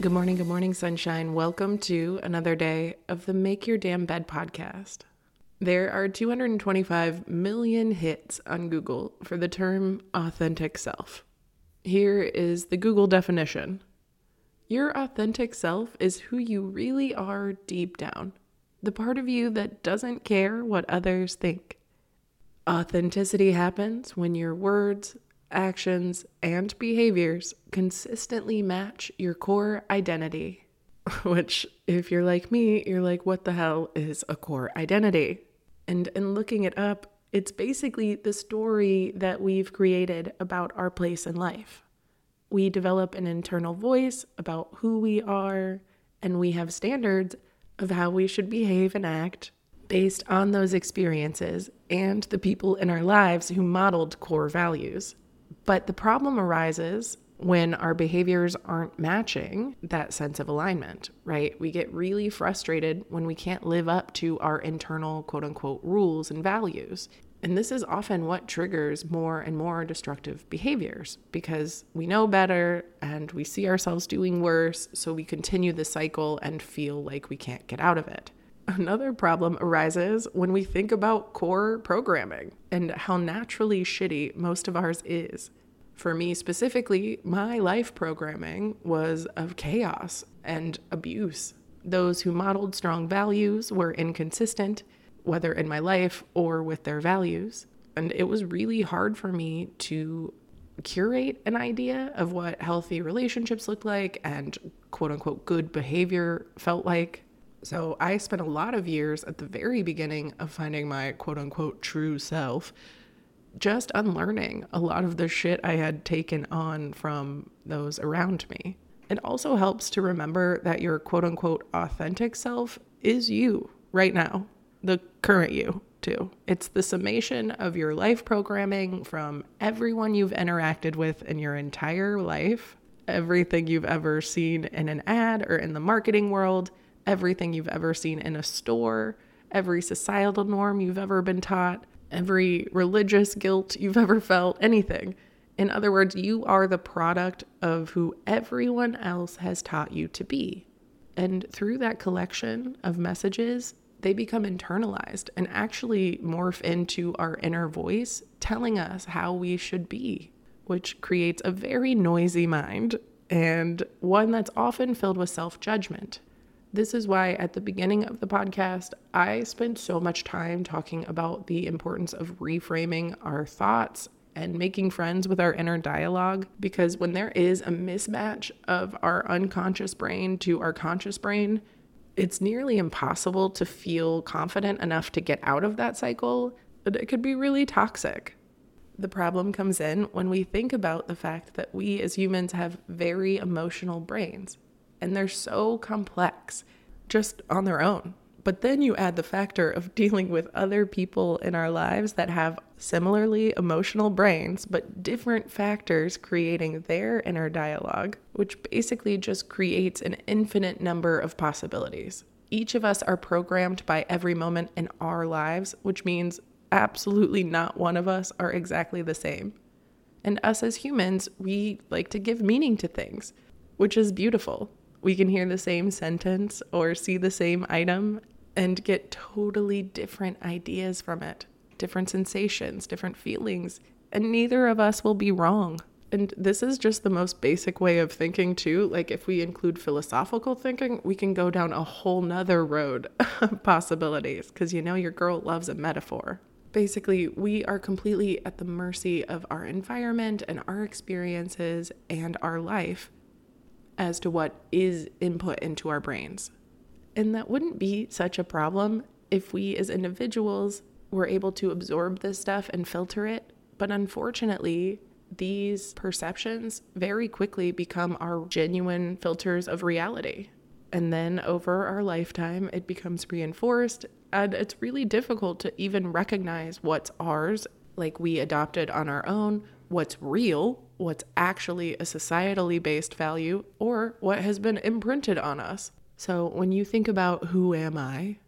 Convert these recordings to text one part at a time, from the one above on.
Good morning, good morning, sunshine. Welcome to another day of the Make Your Damn Bed podcast. There are 225 million hits on Google for the term authentic self. Here is the Google definition Your authentic self is who you really are deep down, the part of you that doesn't care what others think. Authenticity happens when your words, actions, and behaviors consistently match your core identity. Which, if you're like me, you're like, what the hell is a core identity? And in looking it up, it's basically the story that we've created about our place in life. We develop an internal voice about who we are, and we have standards of how we should behave and act based on those experiences and the people in our lives who modeled core values. But the problem arises when our behaviors aren't matching that sense of alignment, right? We get really frustrated when we can't live up to our internal quote unquote rules and values. And this is often what triggers more and more destructive behaviors because we know better and we see ourselves doing worse. So we continue the cycle and feel like we can't get out of it. Another problem arises when we think about core programming and how naturally shitty most of ours is for me specifically, my life programming was of chaos and abuse. Those who modeled strong values were inconsistent, whether in my life or with their values. And it was really hard for me to curate an idea of what healthy relationships looked like and quote unquote good behavior felt like. So I spent a lot of years at the very beginning of finding my quote unquote true self just unlearning a lot of the shit I had taken on from those around me. It also helps to remember that your quote unquote authentic self is you right now, the current you, too. It's the summation of your life programming from everyone you've interacted with in your entire life, everything you've ever seen in an ad or in the marketing world, everything you've ever seen in a store, every societal norm you've ever been taught, every religious guilt you've ever felt, anything. In other words, you are the product of who everyone else has taught you to be. And through that collection of messages, they become internalized and actually morph into our inner voice telling us how we should be, which creates a very noisy mind and one that's often filled with self judgment. This is why at the beginning of the podcast, I spent so much time talking about the importance of reframing our thoughts and making friends with our inner dialogue. Because when there is a mismatch of our unconscious brain to our conscious brain, it's nearly impossible to feel confident enough to get out of that cycle. It could be really toxic. The problem comes in when we think about the fact that we as humans have very emotional brains and they're so complex just on their own. But then you add the factor of dealing with other people in our lives that have similarly emotional brains, but different factors creating their inner dialogue, which basically just creates an infinite number of possibilities. Each of us are programmed by every moment in our lives, which means absolutely not one of us are exactly the same. And us as humans, we like to give meaning to things, which is beautiful we can hear the same sentence or see the same item and get totally different ideas from it, different sensations, different feelings, and neither of us will be wrong. And this is just the most basic way of thinking, too. Like, if we include philosophical thinking, we can go down a whole nother road of possibilities because you know your girl loves a metaphor. Basically, we are completely at the mercy of our environment and our experiences and our life as to what is input into our brains. And that wouldn't be such a problem if we as individuals were able to absorb this stuff and filter it. But unfortunately, these perceptions very quickly become our genuine filters of reality. And then over our lifetime, it becomes reinforced. And it's really difficult to even recognize what's ours, like we adopted on our own, what's real, what's actually a societally based value, or what has been imprinted on us. So when you think about who am I,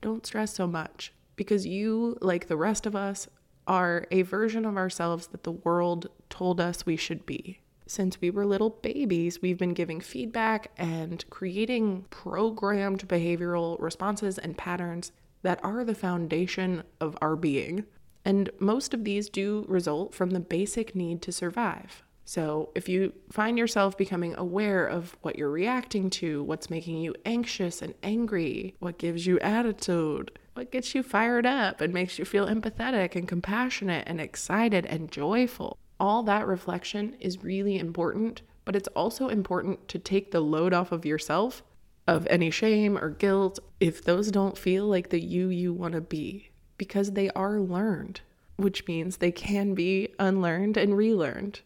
don't stress so much because you, like the rest of us, are a version of ourselves that the world told us we should be. Since we were little babies, we've been giving feedback and creating programmed behavioral responses and patterns that are the foundation of our being. And most of these do result from the basic need to survive. So, if you find yourself becoming aware of what you're reacting to, what's making you anxious and angry, what gives you attitude, what gets you fired up and makes you feel empathetic and compassionate and excited and joyful, all that reflection is really important, but it's also important to take the load off of yourself of any shame or guilt if those don't feel like the you you want to be because they are learned, which means they can be unlearned and relearned.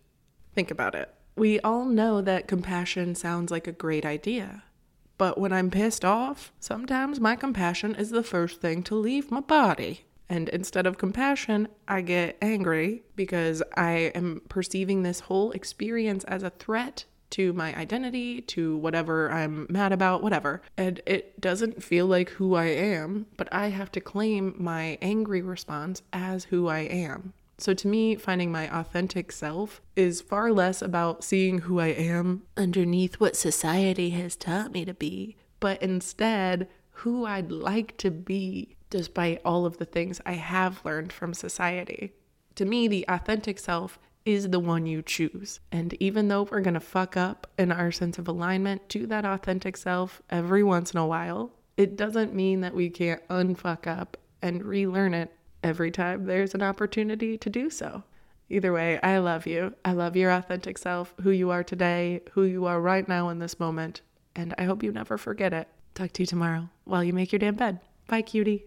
Think about it. We all know that compassion sounds like a great idea. But when I'm pissed off, sometimes my compassion is the first thing to leave my body. And instead of compassion, I get angry because I am perceiving this whole experience as a threat to my identity, to whatever I'm mad about, whatever. And it doesn't feel like who I am, but I have to claim my angry response as who I am. So to me, finding my authentic self is far less about seeing who I am underneath what society has taught me to be, but instead who I'd like to be despite all of the things I have learned from society. To me, the authentic self is the one you choose. And even though we're going to fuck up in our sense of alignment to that authentic self every once in a while, it doesn't mean that we can't unfuck up and relearn it every time there's an opportunity to do so. Either way, I love you. I love your authentic self, who you are today, who you are right now in this moment, and I hope you never forget it. Talk to you tomorrow while you make your damn bed. Bye, cutie.